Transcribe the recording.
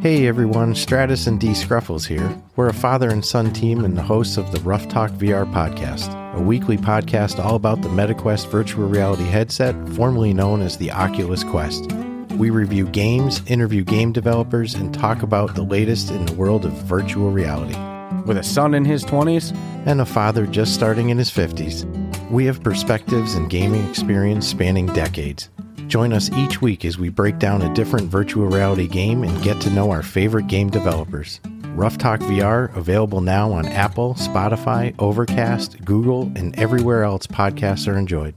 Hey everyone, Stratus and D Scruffles here. We're a father and son team and the hosts of the Rough Talk VR podcast, a weekly podcast all about the MetaQuest virtual reality headset, formerly known as the Oculus Quest. We review games, interview game developers, and talk about the latest in the world of virtual reality. With a son in his 20s? And a father just starting in his 50s. We have perspectives and gaming experience spanning decades. Join us each week as we break down a different virtual reality game and get to know our favorite game developers. Rough Talk VR available now on Apple, Spotify, Overcast, Google, and everywhere else podcasts are enjoyed.